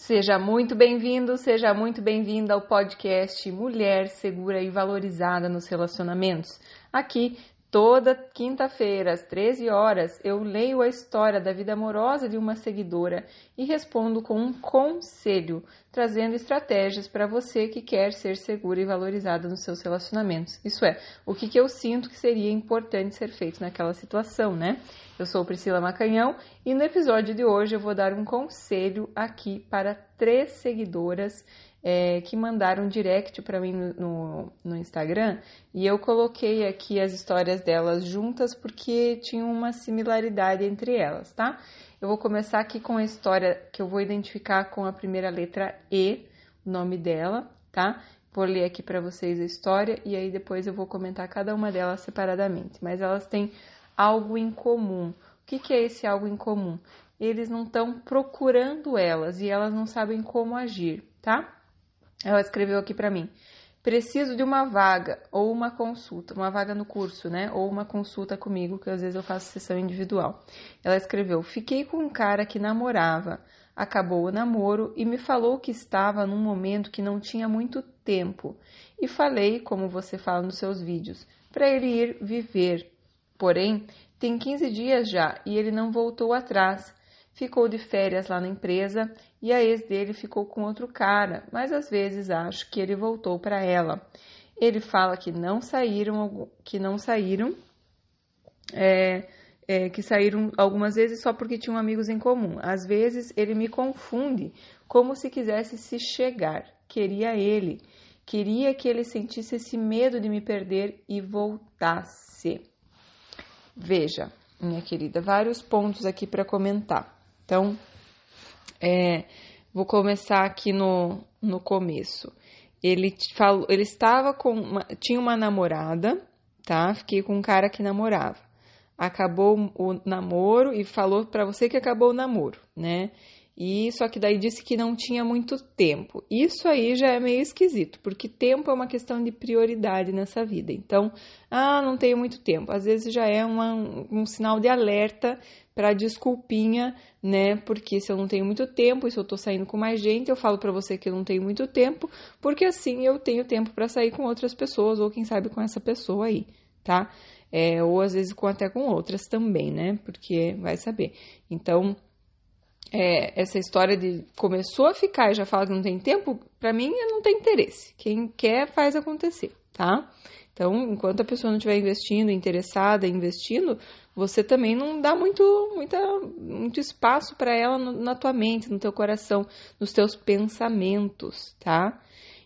Seja muito bem-vindo, seja muito bem-vinda ao podcast Mulher Segura e Valorizada nos Relacionamentos. Aqui Toda quinta-feira, às 13 horas, eu leio a história da vida amorosa de uma seguidora e respondo com um conselho, trazendo estratégias para você que quer ser segura e valorizada nos seus relacionamentos. Isso é, o que, que eu sinto que seria importante ser feito naquela situação, né? Eu sou Priscila Macanhão e no episódio de hoje eu vou dar um conselho aqui para três seguidoras é, que mandaram direct para mim no, no, no, Instagram e eu coloquei aqui as histórias delas juntas porque tinha uma similaridade entre elas, tá? Eu vou começar aqui com a história que eu vou identificar com a primeira letra E, o nome dela, tá? Vou ler aqui para vocês a história e aí depois eu vou comentar cada uma delas separadamente. Mas elas têm algo em comum. O que, que é esse algo em comum? Eles não estão procurando elas e elas não sabem como agir, tá? Ela escreveu aqui para mim: preciso de uma vaga ou uma consulta, uma vaga no curso, né? Ou uma consulta comigo, que às vezes eu faço sessão individual. Ela escreveu: fiquei com um cara que namorava, acabou o namoro e me falou que estava num momento que não tinha muito tempo. E falei, como você fala nos seus vídeos, para ele ir viver. Porém, tem 15 dias já e ele não voltou atrás ficou de férias lá na empresa e a ex dele ficou com outro cara, mas às vezes acho que ele voltou para ela. Ele fala que não saíram, que não saíram, é, é, que saíram algumas vezes só porque tinham amigos em comum. Às vezes ele me confunde, como se quisesse se chegar. Queria ele, queria que ele sentisse esse medo de me perder e voltasse. Veja, minha querida, vários pontos aqui para comentar. Então, é, vou começar aqui no, no começo. Ele falou, ele estava com, uma, tinha uma namorada, tá? Fiquei com um cara que namorava. Acabou o namoro e falou para você que acabou o namoro, né? E só que daí disse que não tinha muito tempo. Isso aí já é meio esquisito, porque tempo é uma questão de prioridade nessa vida. Então, ah, não tenho muito tempo. Às vezes já é uma, um sinal de alerta para desculpinha, né? Porque se eu não tenho muito tempo, e se eu tô saindo com mais gente, eu falo para você que eu não tenho muito tempo, porque assim eu tenho tempo para sair com outras pessoas ou quem sabe com essa pessoa aí, tá? É, ou às vezes com, até com outras também, né? Porque vai saber. Então, é, essa história de começou a ficar e já fala que não tem tempo, para mim não tem interesse. Quem quer faz acontecer, tá? Então, enquanto a pessoa não estiver investindo, interessada, investindo, você também não dá muito, muita, muito espaço para ela no, na tua mente, no teu coração, nos teus pensamentos, tá?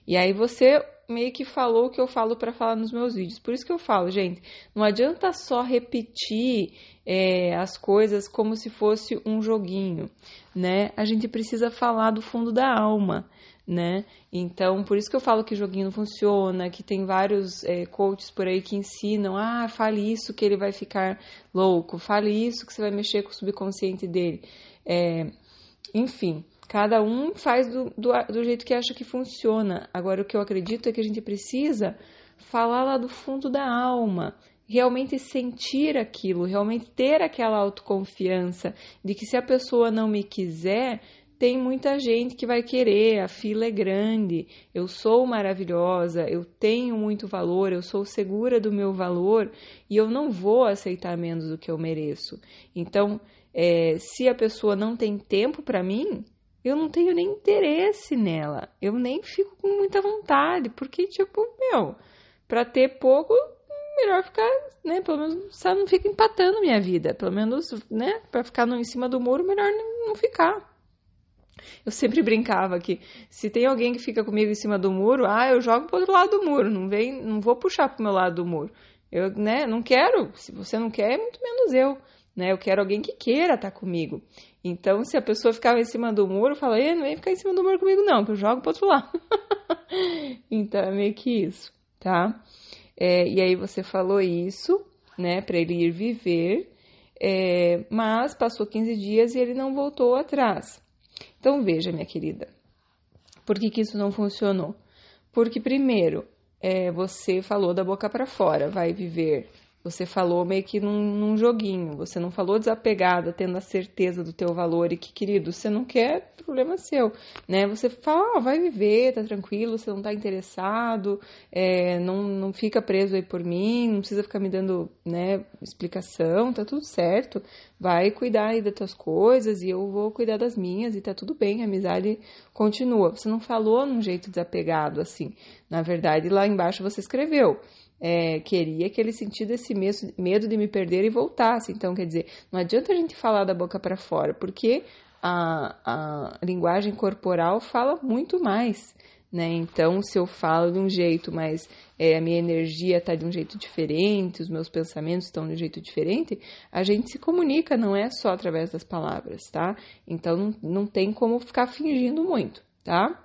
E aí você meio que falou o que eu falo para falar nos meus vídeos. Por isso que eu falo, gente, não adianta só repetir é, as coisas como se fosse um joguinho, né? A gente precisa falar do fundo da alma, né? Então, por isso que eu falo que joguinho não funciona, que tem vários é, coaches por aí que ensinam, ah, fale isso que ele vai ficar louco, fale isso que você vai mexer com o subconsciente dele. É, enfim, Cada um faz do, do, do jeito que acha que funciona. Agora, o que eu acredito é que a gente precisa falar lá do fundo da alma, realmente sentir aquilo, realmente ter aquela autoconfiança de que se a pessoa não me quiser, tem muita gente que vai querer, a fila é grande, eu sou maravilhosa, eu tenho muito valor, eu sou segura do meu valor e eu não vou aceitar menos do que eu mereço. Então, é, se a pessoa não tem tempo para mim, eu não tenho nem interesse nela. Eu nem fico com muita vontade, porque, tipo, meu, pra ter pouco, melhor ficar, né? Pelo menos só não fica empatando minha vida. Pelo menos, né? Pra ficar no, em cima do muro, melhor não ficar. Eu sempre brincava que se tem alguém que fica comigo em cima do muro, ah, eu jogo pro outro lado do muro, não vem, não vou puxar pro meu lado do muro. Eu, né, não quero. Se você não quer, muito menos eu né? Eu quero alguém que queira estar tá comigo. Então, se a pessoa ficava em cima do muro, fala, não vem ficar em cima do muro comigo, não, que eu jogo pro outro lado. então, é meio que isso, tá? É, e aí você falou isso, né, para ele ir viver, é, mas passou 15 dias e ele não voltou atrás. Então, veja, minha querida, por que, que isso não funcionou? Porque, primeiro, é, você falou da boca para fora, vai viver você falou meio que num, num, joguinho, você não falou desapegada, tendo a certeza do teu valor e que, querido, você não quer, problema seu, né? Você fala, ah, vai viver, tá tranquilo, você não tá interessado, é, não, não fica preso aí por mim, não precisa ficar me dando, né, explicação, tá tudo certo, vai cuidar aí das tuas coisas e eu vou cuidar das minhas e tá tudo bem, a amizade continua. Você não falou num jeito desapegado assim. Na verdade, lá embaixo você escreveu. É, queria que ele sentisse esse medo de me perder e voltasse. Então, quer dizer, não adianta a gente falar da boca para fora, porque a, a linguagem corporal fala muito mais. Né? Então, se eu falo de um jeito, mas é, a minha energia está de um jeito diferente, os meus pensamentos estão de um jeito diferente, a gente se comunica, não é só através das palavras, tá? Então, não, não tem como ficar fingindo muito, tá?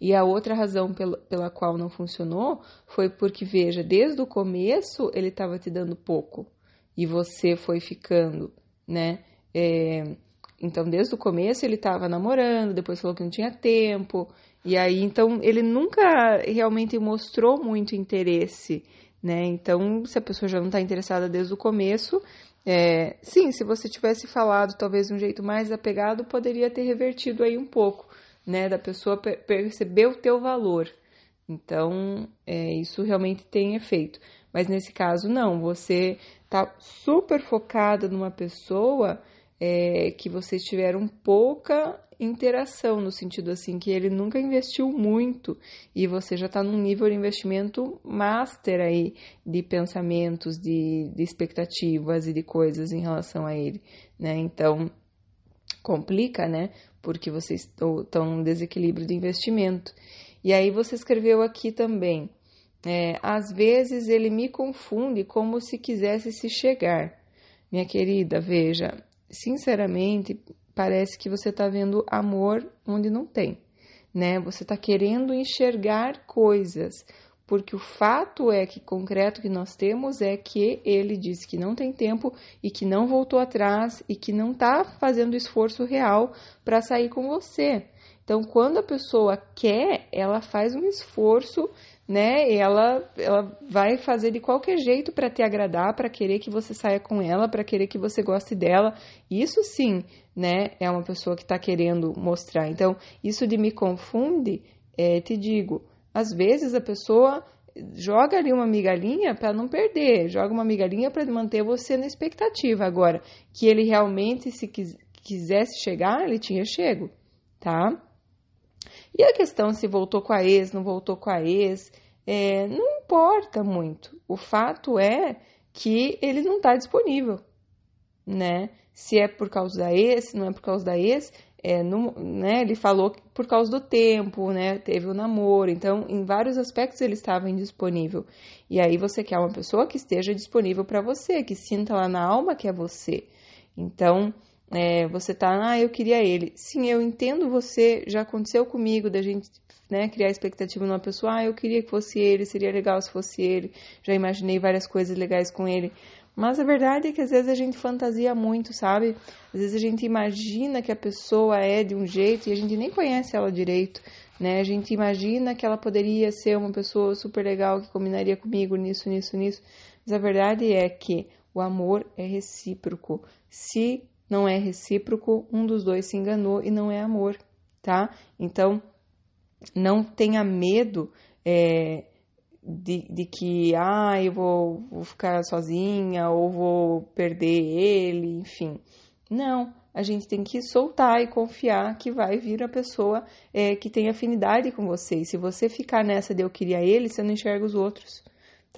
E a outra razão pela, qual não funcionou foi porque, veja, desde o começo ele estava te dando pouco e você foi ficando, né? É, então, desde o começo ele estava namorando, depois falou que não tinha tempo, e aí, então, ele nunca realmente mostrou muito interesse, né? Então, se a pessoa já não está interessada desde o começo, é, sim, se você tivesse falado talvez de um jeito mais apegado, poderia ter revertido aí um pouco, né? Da pessoa per perceber o teu valor. Então, é, isso realmente tem efeito. Mas nesse caso, não. Você tá super focada numa pessoa é, que vocês tiveram pouca interação, no sentido assim que ele nunca investiu muito e você já está num nível de investimento master aí de pensamentos, de, de expectativas e de coisas em relação a ele, né? Então complica, né? Porque vocês estão em desequilíbrio de investimento. E aí você escreveu aqui também. É, às vezes ele me confunde como se quisesse se chegar. Minha querida, veja, sinceramente, parece que você está vendo amor onde não tem, né? Você está querendo enxergar coisas, porque o fato é que concreto que nós temos é que ele disse que não tem tempo e que não voltou atrás e que não está fazendo esforço real para sair com você. Então, quando a pessoa quer, ela faz um esforço né? Ela, ela vai fazer de qualquer jeito para te agradar, para querer que você saia com ela, para querer que você goste dela. Isso sim, né? É uma pessoa que está querendo mostrar. Então, isso de me confunde, é, te digo, às vezes a pessoa joga ali uma migalhinha para não perder, joga uma migalhinha para manter você na expectativa. Agora, que ele realmente, se quis, quisesse chegar, ele tinha chego, tá? E a questão se voltou com a ex, não voltou com a ex, é, não importa muito. O fato é que ele não está disponível, né? Se é por causa da ex, se não é por causa da ex, é, no, né, ele falou por causa do tempo, né, teve o um namoro, então em vários aspectos ele estava indisponível. E aí você quer uma pessoa que esteja disponível para você, que sinta lá na alma que é você. Então, é, você tá, ah, eu queria ele. Sim, eu entendo você, já aconteceu comigo da gente né, criar expectativa numa pessoa, ah, eu queria que fosse ele, seria legal se fosse ele, já imaginei várias coisas legais com ele. Mas a verdade é que às vezes a gente fantasia muito, sabe? Às vezes a gente imagina que a pessoa é de um jeito e a gente nem conhece ela direito, né? A gente imagina que ela poderia ser uma pessoa super legal que combinaria comigo nisso, nisso, nisso. Mas a verdade é que o amor é recíproco. Se não é recíproco, um dos dois se enganou e não é amor, tá? Então, não tenha medo é, de, de, que, ah, eu vou, vou ficar sozinha ou vou perder ele, enfim. Não, a gente tem que soltar e confiar que vai vir a pessoa é, que tem afinidade com você. E se você ficar nessa de eu queria ele, você não enxerga os outros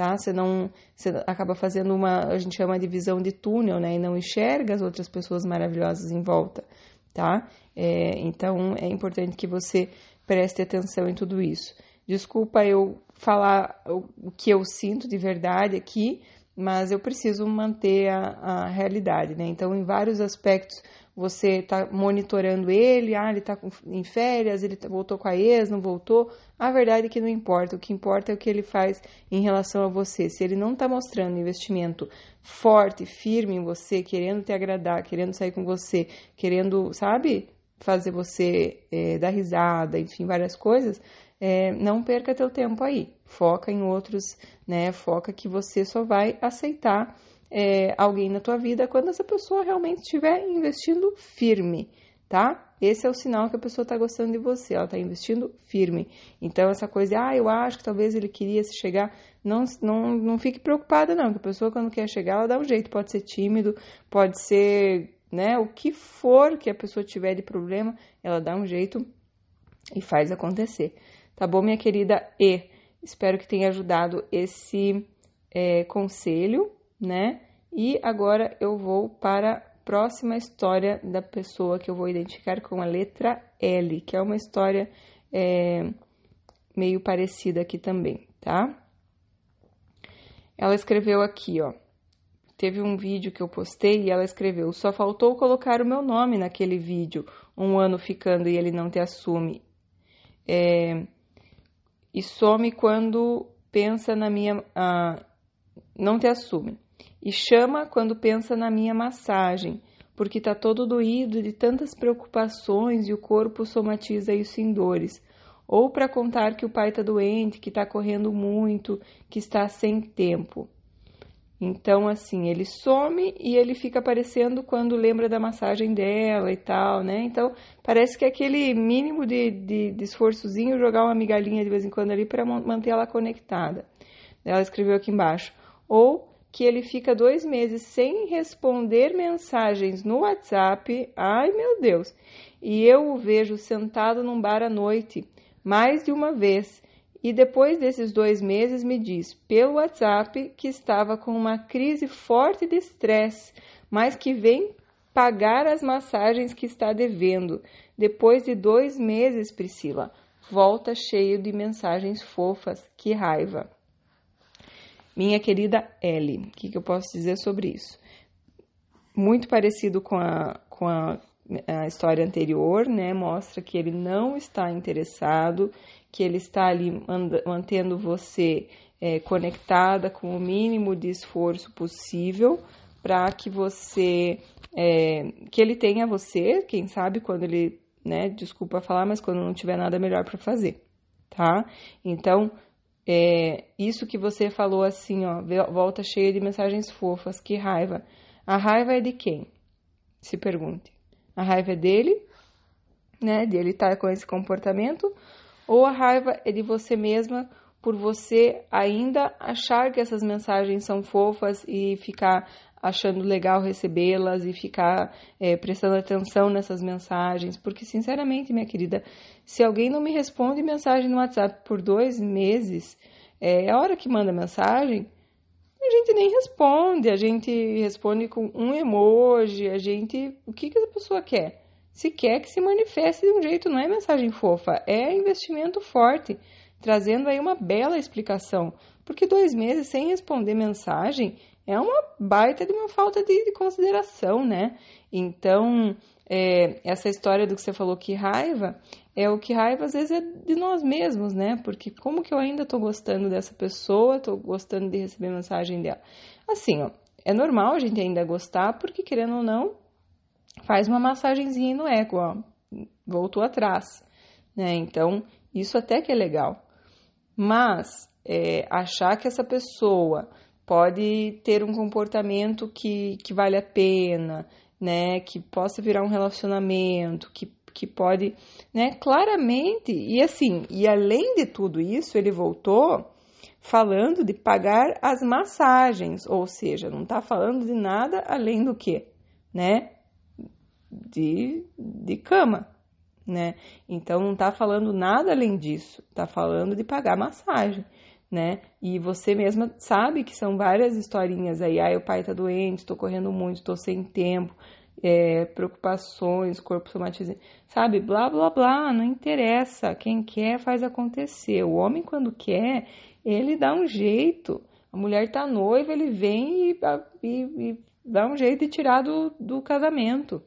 tá? Você não, você acaba fazendo uma, a gente chama de visão de túnel, né? E não enxerga as outras pessoas maravilhosas em volta, tá? É, então é importante que você preste atenção em tudo isso. Desculpa eu falar o, que eu sinto de verdade aqui, mas eu preciso manter a, a realidade, né? Então, em vários aspectos, você está monitorando ele, ah, ele está em férias, ele tá, voltou com a ex, não voltou. A verdade é que não importa, o que importa é o que ele faz em relação a você. Se ele não está mostrando investimento forte, firme em você, querendo te agradar, querendo sair com você, querendo, sabe, fazer você é, dar risada, enfim, várias coisas, é, não perca teu tempo aí. Foca em outros, né? Foca que você só vai aceitar é, alguém na tua vida quando essa pessoa realmente estiver investindo firme, tá? Esse é o sinal que a pessoa está gostando de você, ela está investindo firme. Então, essa coisa de, ah, eu acho que talvez ele queria se chegar, não, não, não fique preocupada, não, que a pessoa, quando quer chegar, ela dá um jeito. Pode ser tímido, pode ser, né, o que for que a pessoa tiver de problema, ela dá um jeito e faz acontecer. Tá bom, minha querida E? Espero que tenha ajudado esse é, conselho, né? E agora eu vou para a próxima história da pessoa que eu vou identificar com a letra L, que é uma história é, meio parecida aqui também, tá? Ela escreveu aqui, ó. Teve um vídeo que eu postei e ela escreveu: só faltou colocar o meu nome naquele vídeo, um ano ficando e ele não te assume. É, e some quando pensa na minha. Ah, não te assume. E chama quando pensa na minha massagem, porque tá todo doído de tantas preocupações e o corpo somatiza isso em dores. Ou para contar que o pai tá doente, que tá correndo muito, que está sem tempo. Então, assim, ele some e ele fica aparecendo quando lembra da massagem dela e tal, né? Então, parece que é aquele mínimo de, de, de esforçozinho jogar uma migalhinha de vez em quando ali para manter ela conectada. Ela escreveu aqui embaixo. Ou que ele fica dois meses sem responder mensagens no WhatsApp. Ai, meu Deus! E eu o vejo sentado num bar à noite, mais de uma vez e depois desses dois meses me diz pelo WhatsApp que estava com uma crise forte de estresse, mas que vem pagar as massagens que está devendo. Depois de dois meses, Priscila, volta cheio de mensagens fofas. Que raiva! Minha querida Ellie, o que, que, eu posso dizer sobre isso? Muito parecido com a, com a, a história anterior, né? Mostra que ele não está interessado que ele está ali mantendo você é, conectada com o mínimo de esforço possível para que você é, que ele tenha você, quem sabe quando ele, né, desculpa falar, mas quando não tiver nada melhor para fazer, tá? Então, é, isso que você falou assim, ó, volta cheia de mensagens fofas, que raiva. A raiva é de quem? Se pergunte. A raiva é dele, né, de ele estar tá com esse comportamento, ou a raiva é de você mesma por você ainda achar que essas mensagens são fofas e ficar achando legal recebê-las e ficar é, prestando atenção nessas mensagens, porque sinceramente, minha querida, se alguém não me responde mensagem no WhatsApp por dois meses, é a hora que manda mensagem, a gente nem responde, a gente responde com um emoji, a gente, o que que a pessoa quer? se quer que se manifeste de um jeito, não é mensagem fofa, é investimento forte, trazendo aí uma bela explicação. Porque dois meses sem responder mensagem é uma baita de uma falta de, de consideração, né? Então, é, essa história do que você falou que raiva é o que raiva às vezes é de nós mesmos, né? Porque como que eu ainda tô gostando dessa pessoa, tô gostando de receber mensagem dela? Assim, ó, é normal a gente ainda gostar, porque querendo ou não, faz uma massagenzinha no ego, ó, voltou atrás, né? Então, isso até que é legal. Mas é, achar que essa pessoa pode ter um comportamento que, que vale a pena, né? Que possa virar um relacionamento, que, que pode, né? Claramente, e assim, e além de tudo isso, ele voltou falando de pagar as massagens, ou seja, não está falando de nada além do que, né? de, de cama, né? Então não tá falando nada além disso, tá falando de pagar massagem, né? E você mesma sabe que são várias historinhas aí, ah, o pai tá doente, tô correndo muito, tô sem tempo, é, preocupações, corpo somatizando, sabe? Blá, blá, blá, não interessa. Quem quer faz acontecer. O homem, quando quer, ele dá um jeito. A mulher tá noiva, ele vem e, e, e dá um jeito de tirar do, do casamento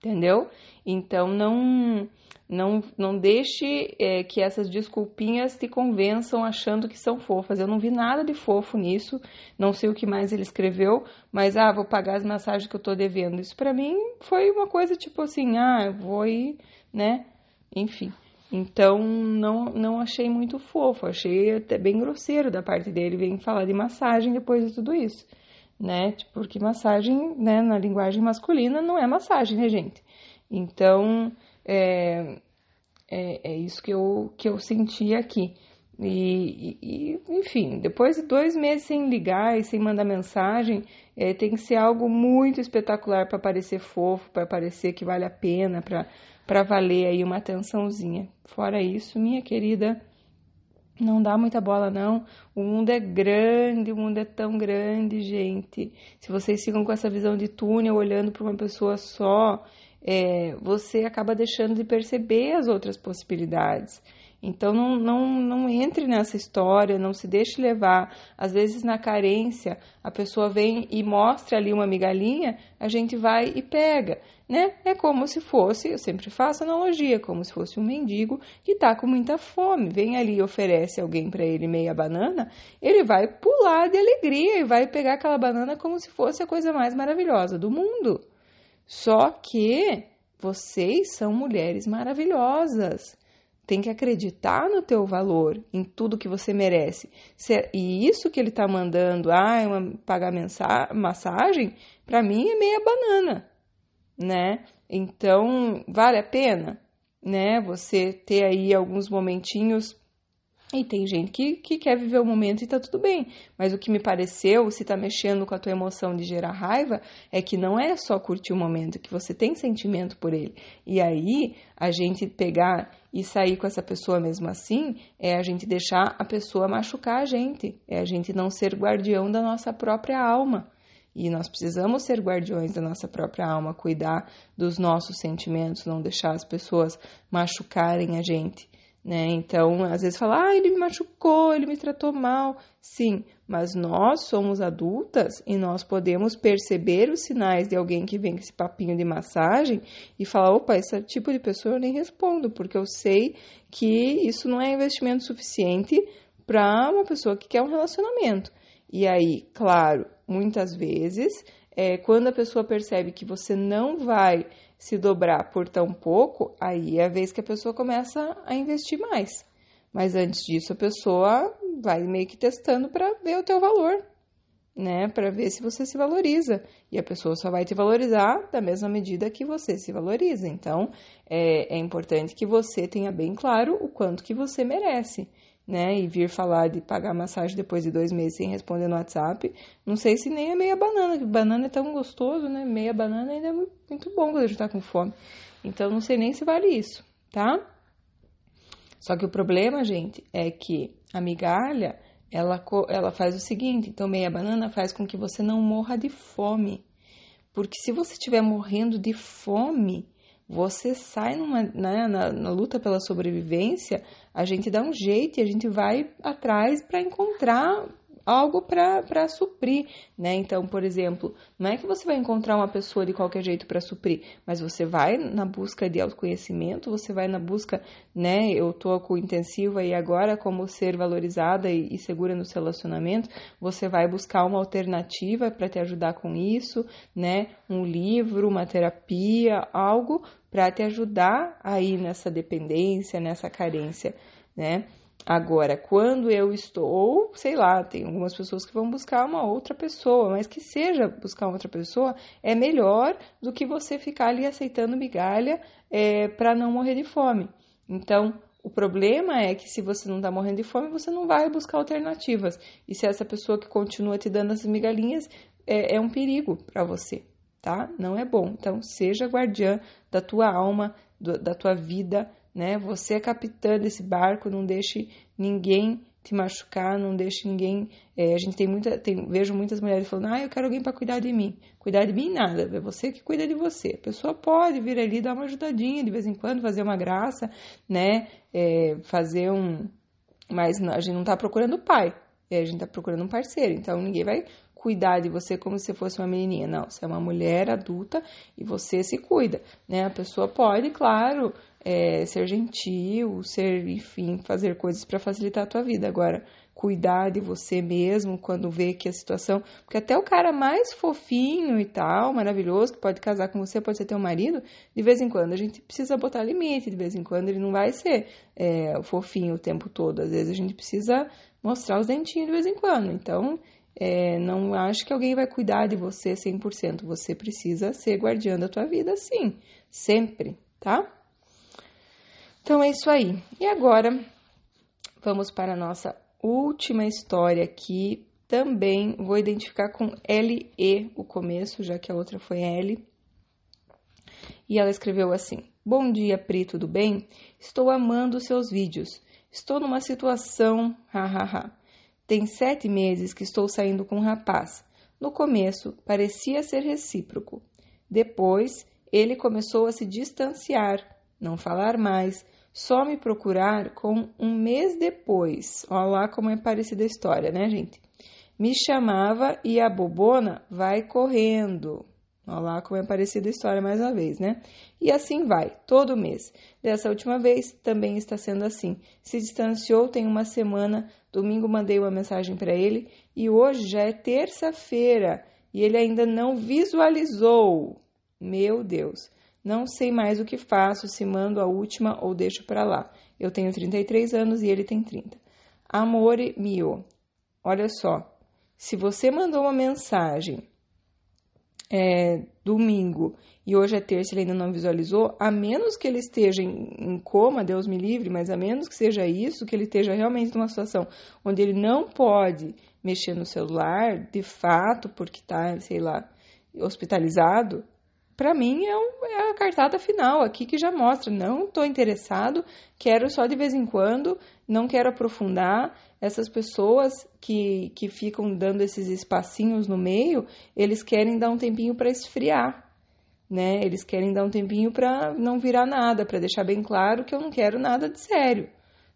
entendeu? Então não não, não deixe é, que essas desculpinhas te convençam achando que são fofas. Eu não vi nada de fofo nisso, não sei o que mais ele escreveu, mas ah, vou pagar as massagens que eu tô devendo. Isso para mim foi uma coisa tipo assim, ah, eu vou ir, né? Enfim. Então não, não achei muito fofo, achei até bem grosseiro da parte dele vir falar de massagem depois de tudo isso, né? Porque massagem, né, na linguagem masculina não é massagem, né, gente? Então, é, é, é isso que eu, que eu senti aqui. E, e, enfim, depois de dois meses sem ligar e sem mandar mensagem, é, tem que ser algo muito espetacular para parecer fofo, para parecer que vale a pena, para valer aí uma atençãozinha. Fora isso, minha querida, não dá muita bola não. O mundo é grande, o mundo é tão grande, gente. Se vocês ficam com essa visão de túnel olhando para uma pessoa só, é, você acaba deixando de perceber as outras possibilidades. Então não, não, não entre nessa história, não se deixe levar. Às vezes na carência, a pessoa vem e mostra ali uma migalhinha, a gente vai e pega, né? É como se fosse, eu sempre faço analogia, como se fosse um mendigo que está com muita fome, vem ali e oferece alguém para ele meia banana, ele vai pular de alegria e vai pegar aquela banana como se fosse a coisa mais maravilhosa do mundo. Só que vocês são mulheres maravilhosas. Tem que acreditar no teu valor, em tudo que você merece. E isso que ele está mandando, ah, é uma, pagar massagem, para mim é meia banana, né? Então, vale a pena, né? Você ter aí alguns momentinhos e tem gente que, que quer viver o momento e tá tudo bem. Mas o que me pareceu, se tá mexendo com a tua emoção de gerar raiva, é que não é só curtir o momento, que você tem sentimento por ele. E aí, a gente pegar e sair com essa pessoa mesmo assim, é a gente deixar a pessoa machucar a gente. É a gente não ser guardião da nossa própria alma. E nós precisamos ser guardiões da nossa própria alma, cuidar dos nossos sentimentos, não deixar as pessoas machucarem a gente né? Então, às vezes fala, ah, ele me machucou, ele me tratou mal. Sim, mas nós somos adultas e nós podemos perceber os sinais de alguém que vem com esse papinho de massagem e falar, opa, esse tipo de pessoa eu nem respondo, porque eu sei que isso não é investimento suficiente para uma pessoa que quer um relacionamento. E aí, claro, muitas vezes, é, quando a pessoa percebe que você não vai se dobrar por tão pouco, aí é a vez que a pessoa começa a investir mais. Mas antes disso, a pessoa vai meio que testando para ver o teu valor, né? Para ver se você se valoriza. E a pessoa só vai te valorizar da mesma medida que você se valoriza. Então, é, é importante que você tenha bem claro o quanto que você merece né? E vir falar de pagar massagem depois de dois meses sem responder no WhatsApp, não sei se nem é meia banana, que banana é tão gostoso, né? Meia banana ainda é muito bom quando a gente tá com fome. Então, não sei nem se vale isso, tá? Só que o problema, gente, é que a migalha, ela, ela faz o seguinte, então meia banana faz com que você não morra de fome. Porque se você estiver morrendo de fome, você sai numa, né, na, na, luta pela sobrevivência, a gente dá um jeito e a gente vai atrás para encontrar algo para suprir, né? Então, por exemplo, não é que você vai encontrar uma pessoa de qualquer jeito para suprir, mas você vai na busca de autoconhecimento, você vai na busca, né? Eu tô com intensiva e agora como ser valorizada e, e segura nos relacionamentos, você vai buscar uma alternativa para te ajudar com isso, né? Um livro, uma terapia, algo para te ajudar aí nessa dependência, nessa carência, né? Agora, quando eu estou, ou sei lá, tem algumas pessoas que vão buscar uma outra pessoa, mas que seja buscar outra pessoa é melhor do que você ficar ali aceitando migalha é, para não morrer de fome. Então, o problema é que se você não está morrendo de fome, você não vai buscar alternativas. E se essa pessoa que continua te dando as migalhinhas é, é um perigo para você, tá? Não é bom. Então, seja guardiã da tua alma, do, da tua vida né? Você é capitã desse barco, não deixe ninguém te machucar, não deixe ninguém. É, a gente tem muita, tem, vejo muitas mulheres falando, ah, eu quero alguém para cuidar de mim. Cuidar de mim nada, é você que cuida de você. A pessoa pode vir ali dar uma ajudadinha de vez em quando, fazer uma graça, né? É, fazer um. Mas a gente não está procurando pai, é, a gente está procurando um parceiro, então ninguém vai cuidar de você como se fosse uma menininha. Não, você é uma mulher adulta e você se cuida, né? A pessoa pode, claro, é, ser gentil, ser, enfim, fazer coisas para facilitar a tua vida. Agora, cuidar de você mesmo quando vê que a situação. Porque até o cara mais fofinho e tal, maravilhoso, que pode casar com você, pode ser teu marido, de vez em quando a gente precisa botar limite, de vez em quando ele não vai ser é, fofinho o tempo todo. Às vezes a gente precisa mostrar os dentinhos de vez em quando. Então, é, não acho que alguém vai cuidar de você 100%. Você precisa ser guardiã da tua vida, sim. Sempre, tá? Então é isso aí. E agora vamos para a nossa última história aqui. Também vou identificar com LE o começo, já que a outra foi L. E ela escreveu assim: Bom dia, Pri, tudo bem? Estou amando seus vídeos. Estou numa situação, hahaha. Tem sete meses que estou saindo com um rapaz. No começo, parecia ser recíproco. Depois, ele começou a se distanciar, não falar mais, só me procurar com um mês depois. Olha lá como é parecida a história, né, gente? Me chamava e a bobona vai correndo. Olha lá como é parecida a história mais uma vez, né? E assim vai, todo mês. Dessa última vez também está sendo assim. Se distanciou tem uma semana. Domingo mandei uma mensagem para ele e hoje já é terça-feira e ele ainda não visualizou. Meu Deus. Não sei mais o que faço, se mando a última ou deixo para lá. Eu tenho 33 anos e ele tem 30. Amore mio. Olha só, se você mandou uma mensagem é, domingo. E hoje é terça ele ainda não visualizou, a menos que ele esteja em, em, coma, Deus me livre, mas a menos que seja isso, que ele esteja realmente numa situação onde ele não pode mexer no celular, de fato, porque está, sei lá, hospitalizado, para mim é, um, é, a cartada final aqui que já mostra, não estou interessado, quero só de vez em quando, não quero aprofundar. Essas pessoas que, que ficam dando esses espacinhos no meio, eles querem dar um tempinho para esfriar, né? Eles querem dar um tempinho para não virar nada, para deixar bem claro que eu não quero nada de sério,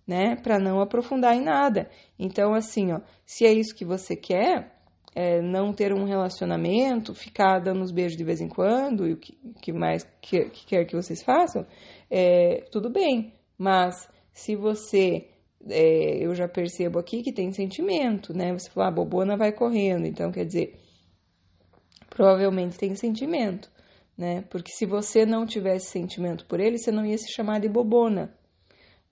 né? Para não aprofundar em nada. Então, assim, ó, se é isso que você quer, é, não ter um relacionamento, ficar dando uns beijos de vez em quando, e o que, que mais que, que, quer que vocês façam, é, tudo bem. Mas se você, é, eu já percebo aqui que tem sentimento, né? Você fala, ah, bobona vai correndo, então quer dizer, provavelmente tem sentimento, né? Porque se você não tivesse sentimento por ele, você não ia se chamar de bobona.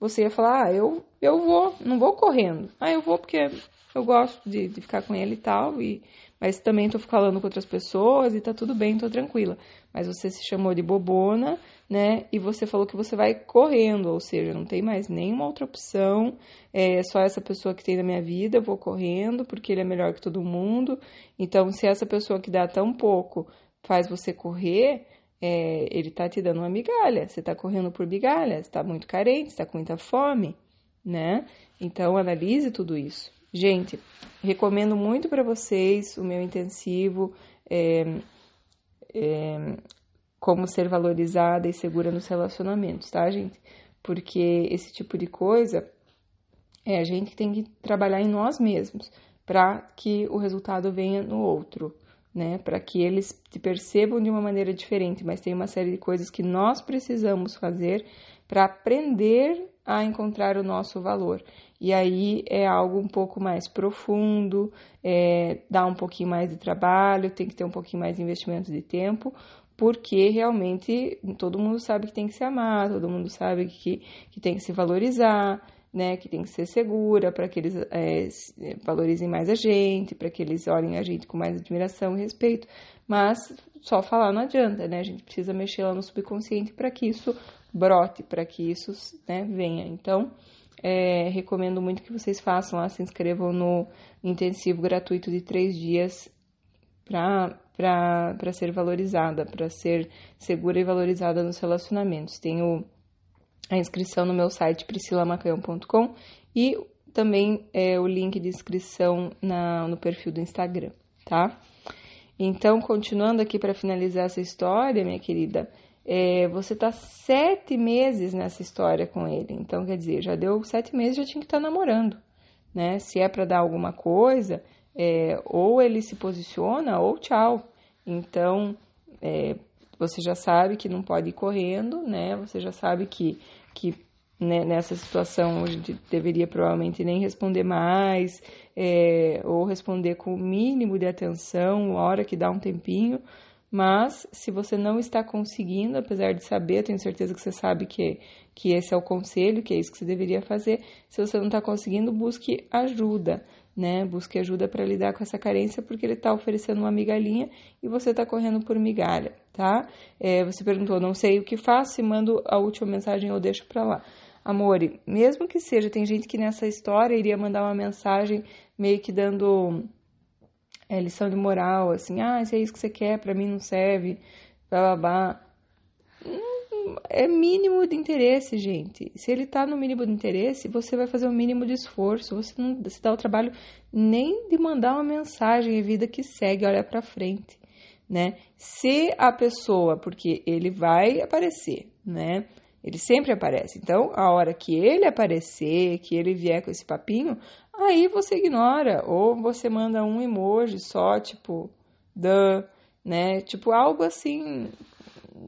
Você ia falar, ah, eu, eu vou, não vou correndo. Ah, eu vou porque eu gosto de, de ficar com ele e tal, e, mas também tô falando com outras pessoas e tá tudo bem, tô tranquila. Mas você se chamou de bobona, né? E você falou que você vai correndo, ou seja, não tem mais nenhuma outra opção, é só essa pessoa que tem na minha vida, eu vou correndo porque ele é melhor que todo mundo. Então, se essa pessoa que dá tão pouco faz você correr, é, ele tá te dando uma migalha, você tá correndo por migalha, você tá muito carente, está com muita fome, né? Então, analise tudo isso. Gente, recomendo muito para vocês o meu intensivo é, é, Como Ser Valorizada e Segura nos Relacionamentos, tá, gente? Porque esse tipo de coisa é a gente que tem que trabalhar em nós mesmos para que o resultado venha no outro, né? Para que eles te percebam de uma maneira diferente, mas tem uma série de coisas que nós precisamos fazer para aprender a encontrar o nosso valor. E aí é algo um pouco mais profundo, é, dá um pouquinho mais de trabalho, tem que ter um pouquinho mais de investimento de tempo, porque realmente todo mundo sabe que tem que se amar, todo mundo sabe que, que tem que se valorizar, né, que tem que ser segura para que eles é, valorizem mais a gente, para que eles olhem a gente com mais admiração e respeito. Mas só falar não adianta, né? A gente precisa mexer lá no subconsciente para que isso brote, para que isso né, venha. Então, é, recomendo muito que vocês façam lá, se inscrevam no intensivo gratuito de três dias para ser valorizada, para ser segura e valorizada nos relacionamentos. Tenho a inscrição no meu site priscilamacanhão.com e também é, o link de inscrição na, no perfil do Instagram, tá? Então, continuando aqui para finalizar essa história, minha querida, é, você está sete meses nessa história com ele. Então, quer dizer, já deu sete meses, já tinha que estar tá namorando, né? Se é para dar alguma coisa, é, ou ele se posiciona ou tchau. Então, é, você já sabe que não pode ir correndo, né? Você já sabe que, que né, nessa situação gente deveria provavelmente nem responder mais, é, ou responder com o mínimo de atenção, a hora que dá um tempinho. Mas se você não está conseguindo, apesar de saber, tenho certeza que você sabe que, que esse é o conselho, que é isso que você deveria fazer. Se você não está conseguindo, busque ajuda né? Busque ajuda para lidar com essa carência, porque ele está oferecendo uma migalhinha e você está correndo por migalha, tá? É, você perguntou, não sei o que faço, se mando a última mensagem eu deixo para lá. Amore, mesmo que seja, tem gente que nessa história iria mandar uma mensagem meio que dando é, lição de moral, assim, ah, se é isso que você quer, para mim não serve, blá blá blá é mínimo de interesse, gente. Se ele está no mínimo de interesse, você vai fazer o mínimo de esforço. Você não se dá o trabalho nem de mandar uma mensagem, a vida que segue, olha para frente, né? Se a pessoa, porque ele vai aparecer, né? Ele sempre aparece. Então, a hora que ele aparecer, que ele vier com esse papinho, aí você ignora ou você manda um emoji só, tipo, da, né? Tipo algo assim,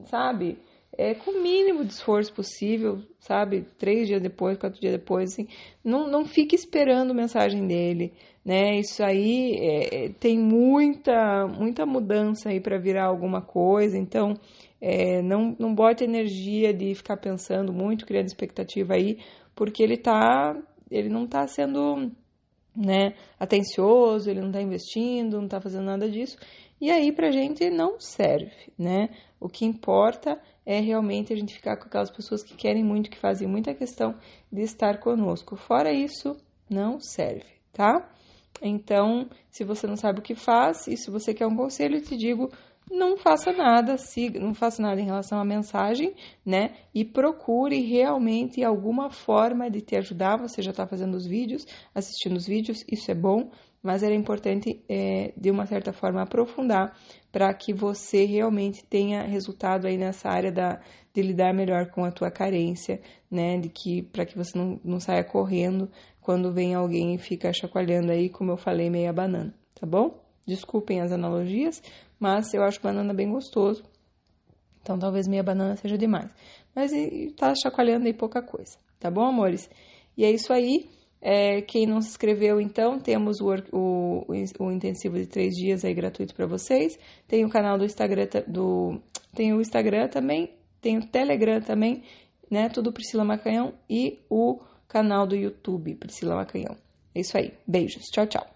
sabe? é, com o mínimo de esforço possível, sabe? Três dias depois, quatro dias depois, assim, não, não fique esperando mensagem dele, né? Isso aí é, é tem muita, muita mudança aí para virar alguma coisa, então é, não, não bote energia de ficar pensando muito, criando expectativa aí, porque ele tá, ele não tá sendo, né, atencioso, ele não tá investindo, não tá fazendo nada disso, e aí pra gente não serve, né? O que importa é realmente a gente ficar com aquelas pessoas que querem muito, que fazem muita questão de estar conosco. Fora isso, não serve, tá? Então, se você não sabe o que faz e se você quer um conselho, eu te digo, não faça nada, siga, não faça nada em relação à mensagem, né? E procure realmente alguma forma de te ajudar. Você já está fazendo os vídeos, assistindo os vídeos, isso é bom, mas era importante, é, de uma certa forma, aprofundar para que você realmente tenha resultado aí nessa área da, de lidar melhor com a tua carência, né? De que para que você não, não saia correndo quando vem alguém e fica chacoalhando aí, como eu falei, meia banana, tá bom? Desculpem as analogias, mas eu acho banana bem gostoso. Então talvez meia banana seja demais. Mas tá chacoalhando aí pouca coisa, tá bom, amores? E é isso aí. É, quem não se inscreveu, então, temos o, o, o, intensivo de três dias aí gratuito para vocês. Tem o canal do Instagram, do, tem o Instagram também, tem o Telegram também, né? Tudo Priscila Macanhão e o canal do YouTube Priscila Macanhão. É isso aí. Beijos. Tchau, tchau.